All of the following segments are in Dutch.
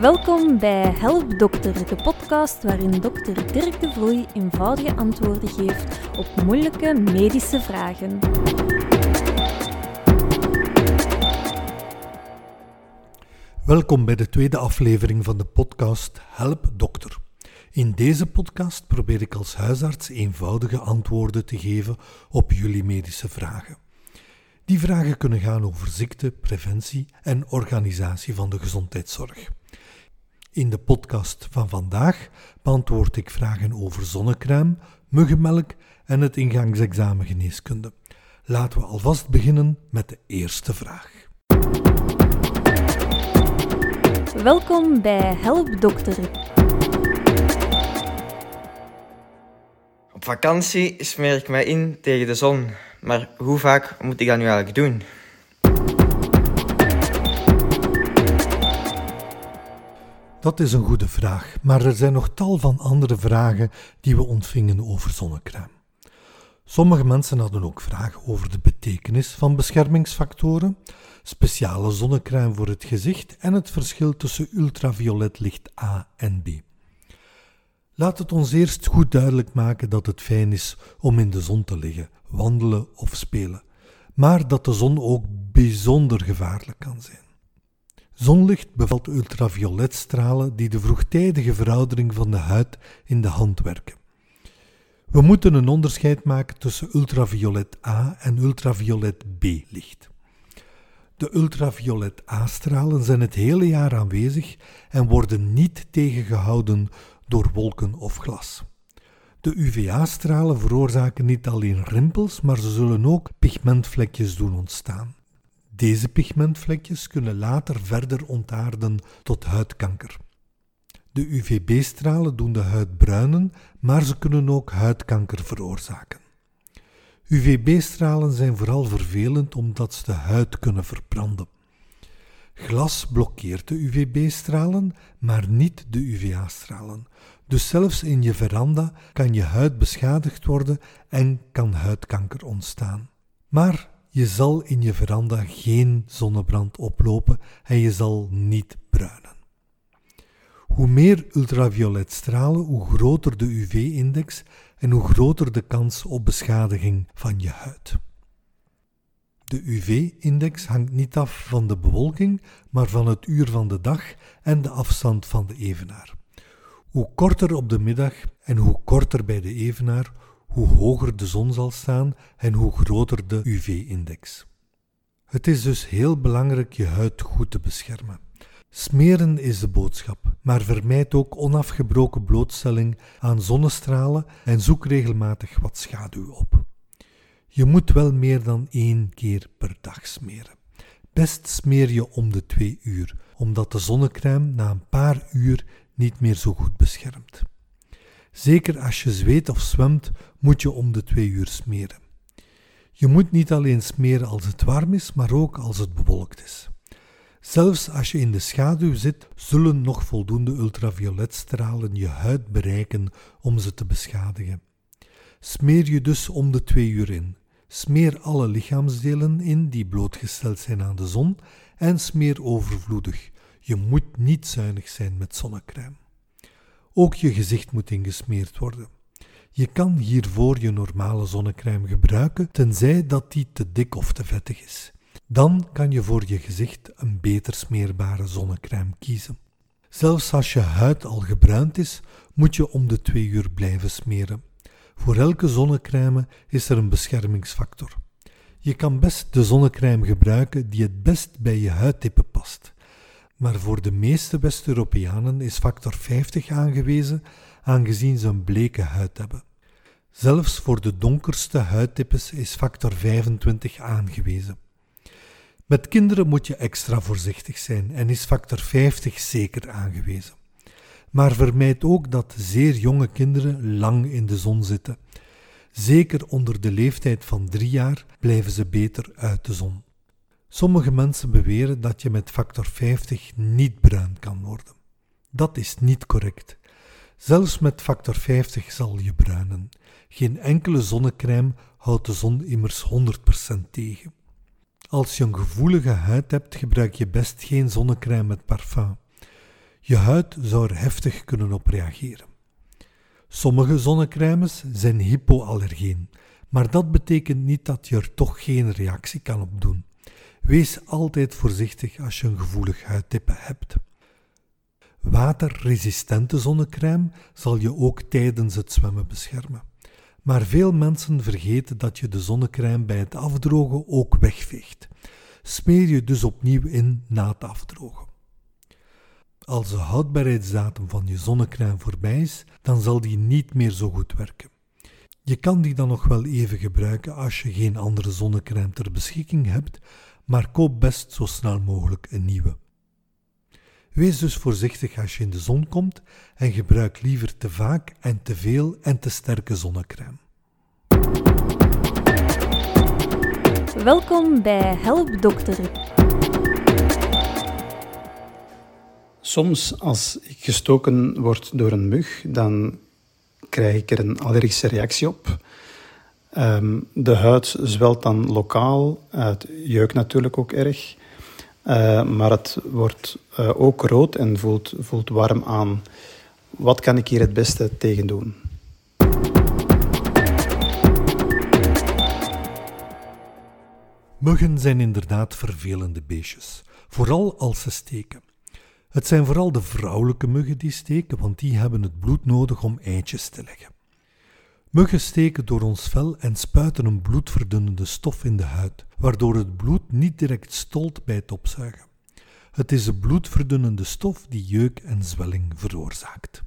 Welkom bij Help Dokter, de podcast waarin dokter Dirk de Vloei eenvoudige antwoorden geeft op moeilijke medische vragen. Welkom bij de tweede aflevering van de podcast Help Dokter. In deze podcast probeer ik als huisarts eenvoudige antwoorden te geven op jullie medische vragen. Die vragen kunnen gaan over ziekte, preventie en organisatie van de gezondheidszorg. In de podcast van vandaag beantwoord ik vragen over zonnecrème, muggenmelk en het ingangsexamen geneeskunde. Laten we alvast beginnen met de eerste vraag. Welkom bij Help Dokter. Op vakantie smeer ik mij in tegen de zon. Maar hoe vaak moet ik dat nu eigenlijk doen? Dat is een goede vraag, maar er zijn nog tal van andere vragen die we ontvingen over zonnecrème. Sommige mensen hadden ook vragen over de betekenis van beschermingsfactoren, speciale zonnecrème voor het gezicht en het verschil tussen ultraviolet licht A en B. Laat het ons eerst goed duidelijk maken dat het fijn is om in de zon te liggen, wandelen of spelen, maar dat de zon ook bijzonder gevaarlijk kan zijn. Zonlicht bevat ultravioletstralen die de vroegtijdige veroudering van de huid in de hand werken. We moeten een onderscheid maken tussen ultraviolet A en ultraviolet B-licht. De ultraviolet A-stralen zijn het hele jaar aanwezig en worden niet tegengehouden door wolken of glas. De UVA-stralen veroorzaken niet alleen rimpels, maar ze zullen ook pigmentvlekjes doen ontstaan. Deze pigmentvlekjes kunnen later verder ontaarden tot huidkanker. De UVB-stralen doen de huid bruinen, maar ze kunnen ook huidkanker veroorzaken. UVB-stralen zijn vooral vervelend omdat ze de huid kunnen verbranden. Glas blokkeert de UVB-stralen, maar niet de UVA-stralen. Dus zelfs in je veranda kan je huid beschadigd worden en kan huidkanker ontstaan. Maar je zal in je veranda geen zonnebrand oplopen en je zal niet bruinen. Hoe meer ultraviolet stralen, hoe groter de UV-index en hoe groter de kans op beschadiging van je huid. De UV-index hangt niet af van de bewolking, maar van het uur van de dag en de afstand van de evenaar. Hoe korter op de middag en hoe korter bij de evenaar, hoe hoger de zon zal staan en hoe groter de UV-index. Het is dus heel belangrijk je huid goed te beschermen. Smeren is de boodschap, maar vermijd ook onafgebroken blootstelling aan zonnestralen en zoek regelmatig wat schaduw op. Je moet wel meer dan één keer per dag smeren. Best smeer je om de twee uur, omdat de zonnecrème na een paar uur niet meer zo goed beschermt. Zeker als je zweet of zwemt, moet je om de twee uur smeren. Je moet niet alleen smeren als het warm is, maar ook als het bewolkt is. Zelfs als je in de schaduw zit, zullen nog voldoende ultravioletstralen je huid bereiken om ze te beschadigen. Smeer je dus om de twee uur in. Smeer alle lichaamsdelen in die blootgesteld zijn aan de zon en smeer overvloedig. Je moet niet zuinig zijn met zonnecrème. Ook je gezicht moet ingesmeerd worden. Je kan hiervoor je normale zonnecrème gebruiken, tenzij dat die te dik of te vettig is. Dan kan je voor je gezicht een beter smeerbare zonnecrème kiezen. Zelfs als je huid al gebruind is, moet je om de twee uur blijven smeren. Voor elke zonnecrème is er een beschermingsfactor. Je kan best de zonnecrème gebruiken die het best bij je huidtype past. Maar voor de meeste West-Europeanen is factor 50 aangewezen, aangezien ze een bleke huid hebben. Zelfs voor de donkerste huidtypes is factor 25 aangewezen. Met kinderen moet je extra voorzichtig zijn en is factor 50 zeker aangewezen. Maar vermijd ook dat zeer jonge kinderen lang in de zon zitten. Zeker onder de leeftijd van drie jaar blijven ze beter uit de zon. Sommige mensen beweren dat je met factor 50 niet bruin kan worden. Dat is niet correct. Zelfs met factor 50 zal je bruinen. Geen enkele zonnecrème houdt de zon immers 100% tegen. Als je een gevoelige huid hebt, gebruik je best geen zonnecrème met parfum. Je huid zou er heftig kunnen op reageren. Sommige zonnecrèmes zijn hypoallergeen, maar dat betekent niet dat je er toch geen reactie kan op doen. Wees altijd voorzichtig als je een gevoelig huidtype hebt. Waterresistente zonnecrème zal je ook tijdens het zwemmen beschermen. Maar veel mensen vergeten dat je de zonnecrème bij het afdrogen ook wegveegt. Smeer je dus opnieuw in na het afdrogen. Als de houdbaarheidsdatum van je zonnecrème voorbij is, dan zal die niet meer zo goed werken. Je kan die dan nog wel even gebruiken als je geen andere zonnecrème ter beschikking hebt, maar koop best zo snel mogelijk een nieuwe. Wees dus voorzichtig als je in de zon komt en gebruik liever te vaak en te veel en te sterke zonnecrème. Welkom bij Help Dokter. Soms als ik gestoken word door een mug, dan krijg ik er een allergische reactie op. Um, de huid zwelt dan lokaal, het jeukt natuurlijk ook erg. Uh, maar het wordt uh, ook rood en voelt, voelt warm aan. Wat kan ik hier het beste tegen doen? Muggen zijn inderdaad vervelende beestjes, vooral als ze steken. Het zijn vooral de vrouwelijke muggen die steken, want die hebben het bloed nodig om eitjes te leggen. Muggen steken door ons vel en spuiten een bloedverdunnende stof in de huid, waardoor het bloed niet direct stolt bij het opzuigen. Het is de bloedverdunnende stof die jeuk en zwelling veroorzaakt.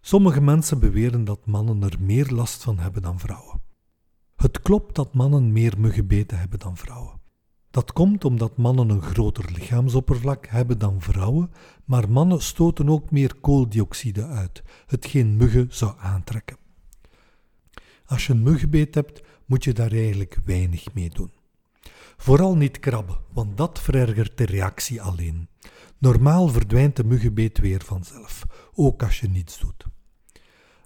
Sommige mensen beweren dat mannen er meer last van hebben dan vrouwen. Het klopt dat mannen meer muggenbeten hebben dan vrouwen. Dat komt omdat mannen een groter lichaamsoppervlak hebben dan vrouwen, maar mannen stoten ook meer kooldioxide uit, hetgeen muggen zou aantrekken. Als je een muggenbeet hebt, moet je daar eigenlijk weinig mee doen. Vooral niet krabben, want dat verergert de reactie alleen. Normaal verdwijnt de muggenbeet weer vanzelf, ook als je niets doet.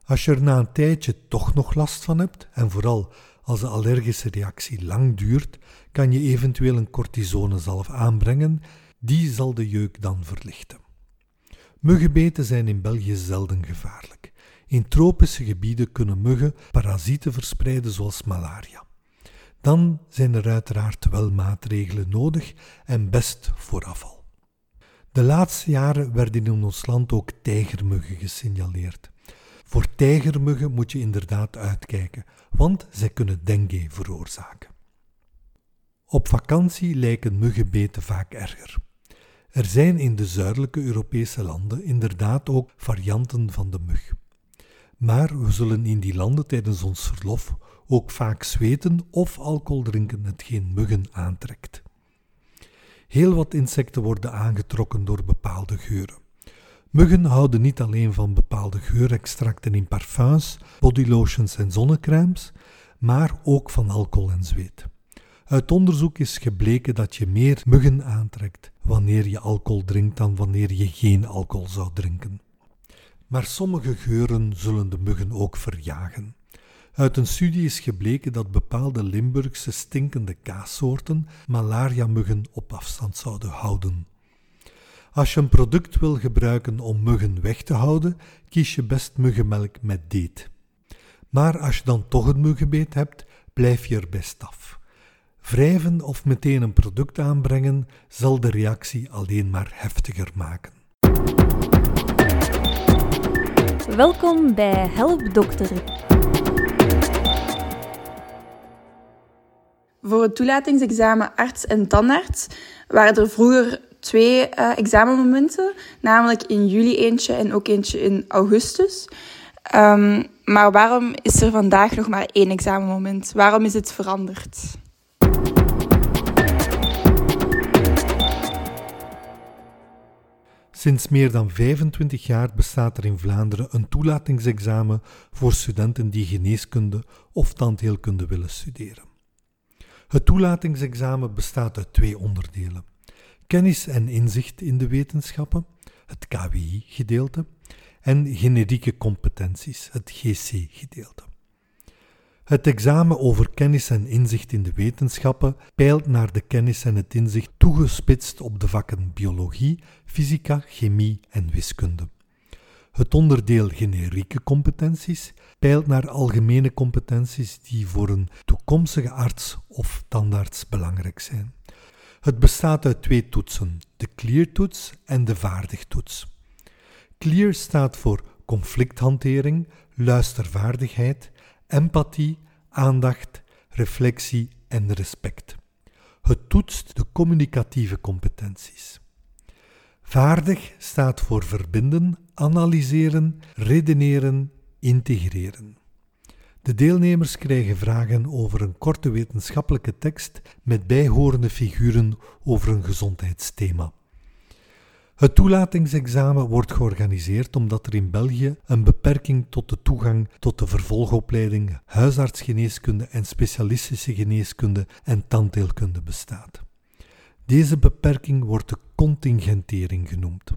Als je er na een tijdje toch nog last van hebt, en vooral als de allergische reactie lang duurt, kan je eventueel een cortisonezalf aanbrengen, die zal de jeuk dan verlichten. Muggenbeten zijn in België zelden gevaarlijk. In tropische gebieden kunnen muggen parasieten verspreiden zoals malaria. Dan zijn er uiteraard wel maatregelen nodig en best voor afval. De laatste jaren werden in ons land ook tijgermuggen gesignaleerd. Voor tijgermuggen moet je inderdaad uitkijken, want zij kunnen dengue veroorzaken. Op vakantie lijken muggenbeten vaak erger. Er zijn in de zuidelijke Europese landen inderdaad ook varianten van de mug. Maar we zullen in die landen tijdens ons verlof ook vaak zweten of alcohol drinken, hetgeen muggen aantrekt. Heel wat insecten worden aangetrokken door bepaalde geuren. Muggen houden niet alleen van bepaalde geurextracten in parfums, bodylotions en zonnecrèmes, maar ook van alcohol en zweet. Uit onderzoek is gebleken dat je meer muggen aantrekt wanneer je alcohol drinkt dan wanneer je geen alcohol zou drinken. Maar sommige geuren zullen de muggen ook verjagen. Uit een studie is gebleken dat bepaalde Limburgse stinkende kaassoorten malaria-muggen op afstand zouden houden. Als je een product wil gebruiken om muggen weg te houden, kies je best muggenmelk met deet. Maar als je dan toch een muggenbeet hebt, blijf je er best af. Wrijven of meteen een product aanbrengen zal de reactie alleen maar heftiger maken. Welkom bij Help Dokter. Voor het toelatingsexamen arts en tandarts waren er vroeger twee uh, examenmomenten, namelijk in juli eentje en ook eentje in augustus. Um, maar waarom is er vandaag nog maar één examenmoment? Waarom is het veranderd? Sinds meer dan 25 jaar bestaat er in Vlaanderen een toelatingsexamen voor studenten die geneeskunde of tandheelkunde willen studeren. Het toelatingsexamen bestaat uit twee onderdelen: kennis en inzicht in de wetenschappen, het KWI-gedeelte, en generieke competenties, het GC-gedeelte. Het examen over kennis en inzicht in de wetenschappen peilt naar de kennis en het inzicht toegespitst op de vakken biologie, fysica, chemie en wiskunde. Het onderdeel generieke competenties peilt naar algemene competenties die voor een toekomstige arts of tandarts belangrijk zijn. Het bestaat uit twee toetsen, de CLEAR-toets en de vaardigtoets. CLEAR staat voor conflicthantering, luistervaardigheid, empathie, aandacht, reflectie en respect. Het toetst de communicatieve competenties. Vaardig staat voor verbinden, analyseren, redeneren, integreren. De deelnemers krijgen vragen over een korte wetenschappelijke tekst met bijhorende figuren over een gezondheidsthema. Het toelatingsexamen wordt georganiseerd omdat er in België een beperking tot de toegang tot de vervolgopleiding huisartsgeneeskunde en specialistische geneeskunde en tandheelkunde bestaat. Deze beperking wordt de contingentering genoemd.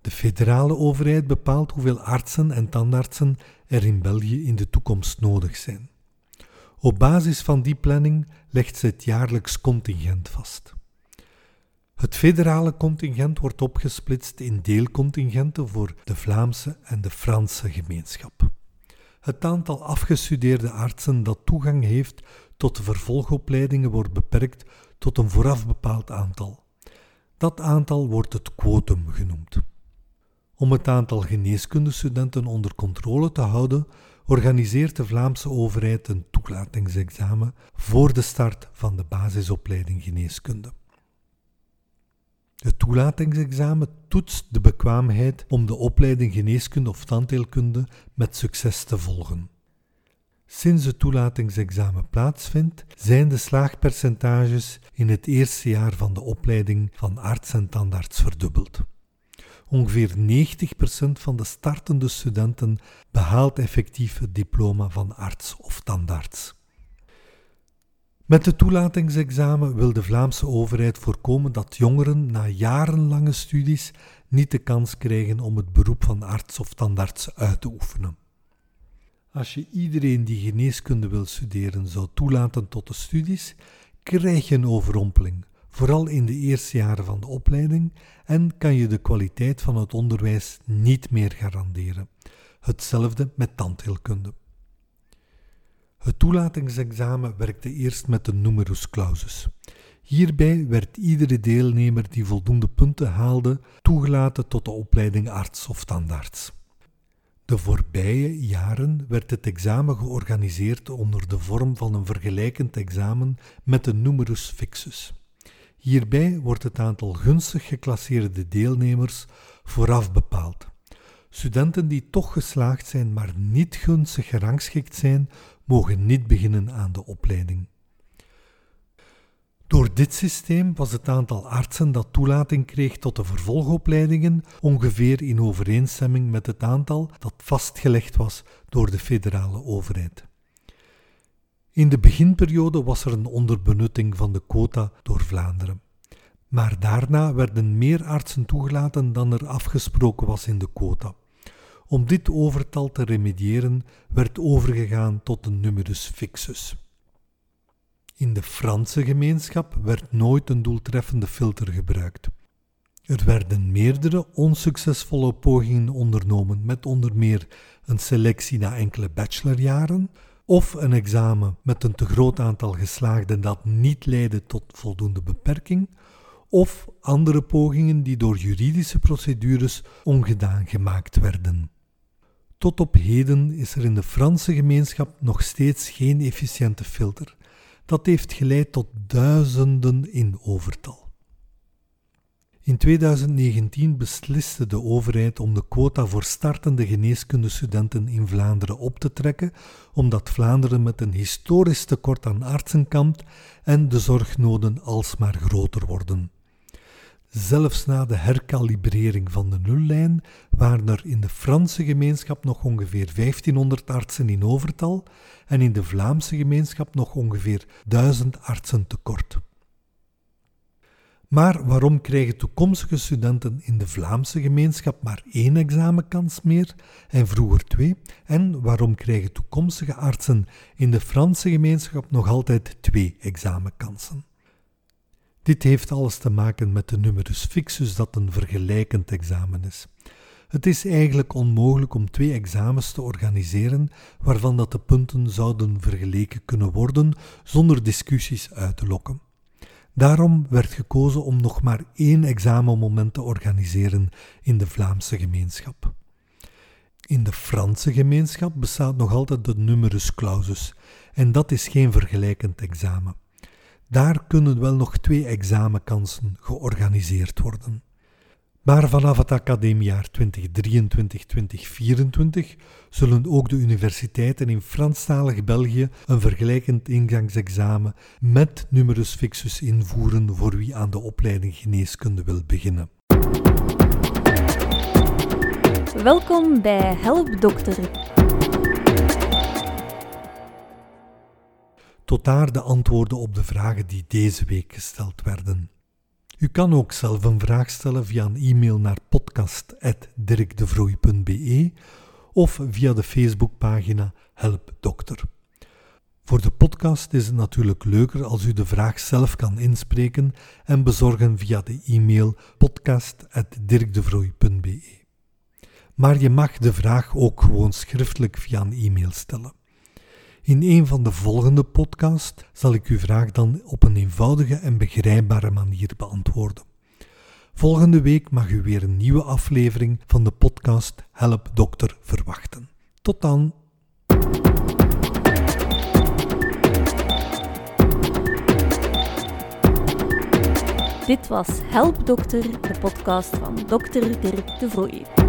De federale overheid bepaalt hoeveel artsen en tandartsen er in België in de toekomst nodig zijn. Op basis van die planning legt ze het jaarlijks contingent vast. Het federale contingent wordt opgesplitst in deelcontingenten voor de Vlaamse en de Franse gemeenschap. Het aantal afgestudeerde artsen dat toegang heeft tot de vervolgopleidingen wordt beperkt tot een vooraf bepaald aantal. Dat aantal wordt het quotum genoemd. Om het aantal geneeskundestudenten onder controle te houden, organiseert de Vlaamse overheid een toelatingsexamen voor de start van de basisopleiding geneeskunde. Het toelatingsexamen toetst de bekwaamheid om de opleiding geneeskunde of tandheelkunde met succes te volgen. Sinds het toelatingsexamen plaatsvindt, zijn de slaagpercentages in het eerste jaar van de opleiding van arts en tandarts verdubbeld. Ongeveer 90% van de startende studenten behaalt effectief het diploma van arts of tandarts. Met het toelatingsexamen wil de Vlaamse overheid voorkomen dat jongeren na jarenlange studies niet de kans krijgen om het beroep van arts of tandarts uit te oefenen. Als je iedereen die geneeskunde wil studeren zou toelaten tot de studies, krijg je een overrompeling, vooral in de eerste jaren van de opleiding, en kan je de kwaliteit van het onderwijs niet meer garanderen. Hetzelfde met tandheelkunde. Het toelatingsexamen werkte eerst met de numerus clausus. Hierbij werd iedere deelnemer die voldoende punten haalde toegelaten tot de opleiding arts of tandarts. De voorbije jaren werd het examen georganiseerd onder de vorm van een vergelijkend examen met de numerus fixus. Hierbij wordt het aantal gunstig geclasseerde deelnemers vooraf bepaald. Studenten die toch geslaagd zijn, maar niet gunstig gerangschikt zijn, mogen niet beginnen aan de opleiding. Door dit systeem was het aantal artsen dat toelating kreeg tot de vervolgopleidingen ongeveer in overeenstemming met het aantal dat vastgelegd was door de federale overheid. In de beginperiode was er een onderbenutting van de quota door Vlaanderen. Maar daarna werden meer artsen toegelaten dan er afgesproken was in de quota. Om dit overtal te remediëren werd overgegaan tot een numerus fixus. In de Franse gemeenschap werd nooit een doeltreffende filter gebruikt. Er werden meerdere onsuccesvolle pogingen ondernomen met onder meer een selectie na enkele bachelorjaren of een examen met een te groot aantal geslaagden dat niet leidde tot voldoende beperking of andere pogingen die door juridische procedures ongedaan gemaakt werden. Tot op heden is er in de Franse gemeenschap nog steeds geen efficiënte filter. Dat heeft geleid tot duizenden in overtal. In 2019 besliste de overheid om de quota voor startende geneeskundestudenten in Vlaanderen op te trekken, omdat Vlaanderen met een historisch tekort aan artsen kampt en de zorgnoden alsmaar groter worden. Zelfs na de herkalibrering van de nullijn waren er in de Franse gemeenschap nog ongeveer 1500 artsen in overtal en in de Vlaamse gemeenschap nog ongeveer 1000 artsen tekort. Maar waarom krijgen toekomstige studenten in de Vlaamse gemeenschap maar één examenkans meer en vroeger twee? En waarom krijgen toekomstige artsen in de Franse gemeenschap nog altijd twee examenkansen? Dit heeft alles te maken met de numerus fixus dat een vergelijkend examen is. Het is eigenlijk onmogelijk om twee examens te organiseren waarvan dat de punten zouden vergeleken kunnen worden zonder discussies uit te lokken. Daarom werd gekozen om nog maar één examenmoment te organiseren in de Vlaamse gemeenschap. In de Franse gemeenschap bestaat nog altijd de numerus clausus en dat is geen vergelijkend examen. Daar kunnen wel nog twee examenkansen georganiseerd worden. Maar vanaf het academiejaar 2023-2024 zullen ook de universiteiten in Franstalig België een vergelijkend ingangsexamen met numerus fixus invoeren voor wie aan de opleiding geneeskunde wil beginnen. Welkom bij Help Dokter. Tot daar de antwoorden op de vragen die deze week gesteld werden. U kan ook zelf een vraag stellen via een e-mail naar podcast.dirkdevroei.be of via de Facebookpagina Help Dokter. Voor de podcast is het natuurlijk leuker als u de vraag zelf kan inspreken en bezorgen via de e-mail podcast.dirkdevroei.be. Maar je mag de vraag ook gewoon schriftelijk via een e-mail stellen. In een van de volgende podcasts zal ik uw vraag dan op een eenvoudige en begrijpbare manier beantwoorden. Volgende week mag u weer een nieuwe aflevering van de podcast Help Dokter verwachten. Tot dan! Dit was Help Dokter, de podcast van Dr. Dirk de Vrooij.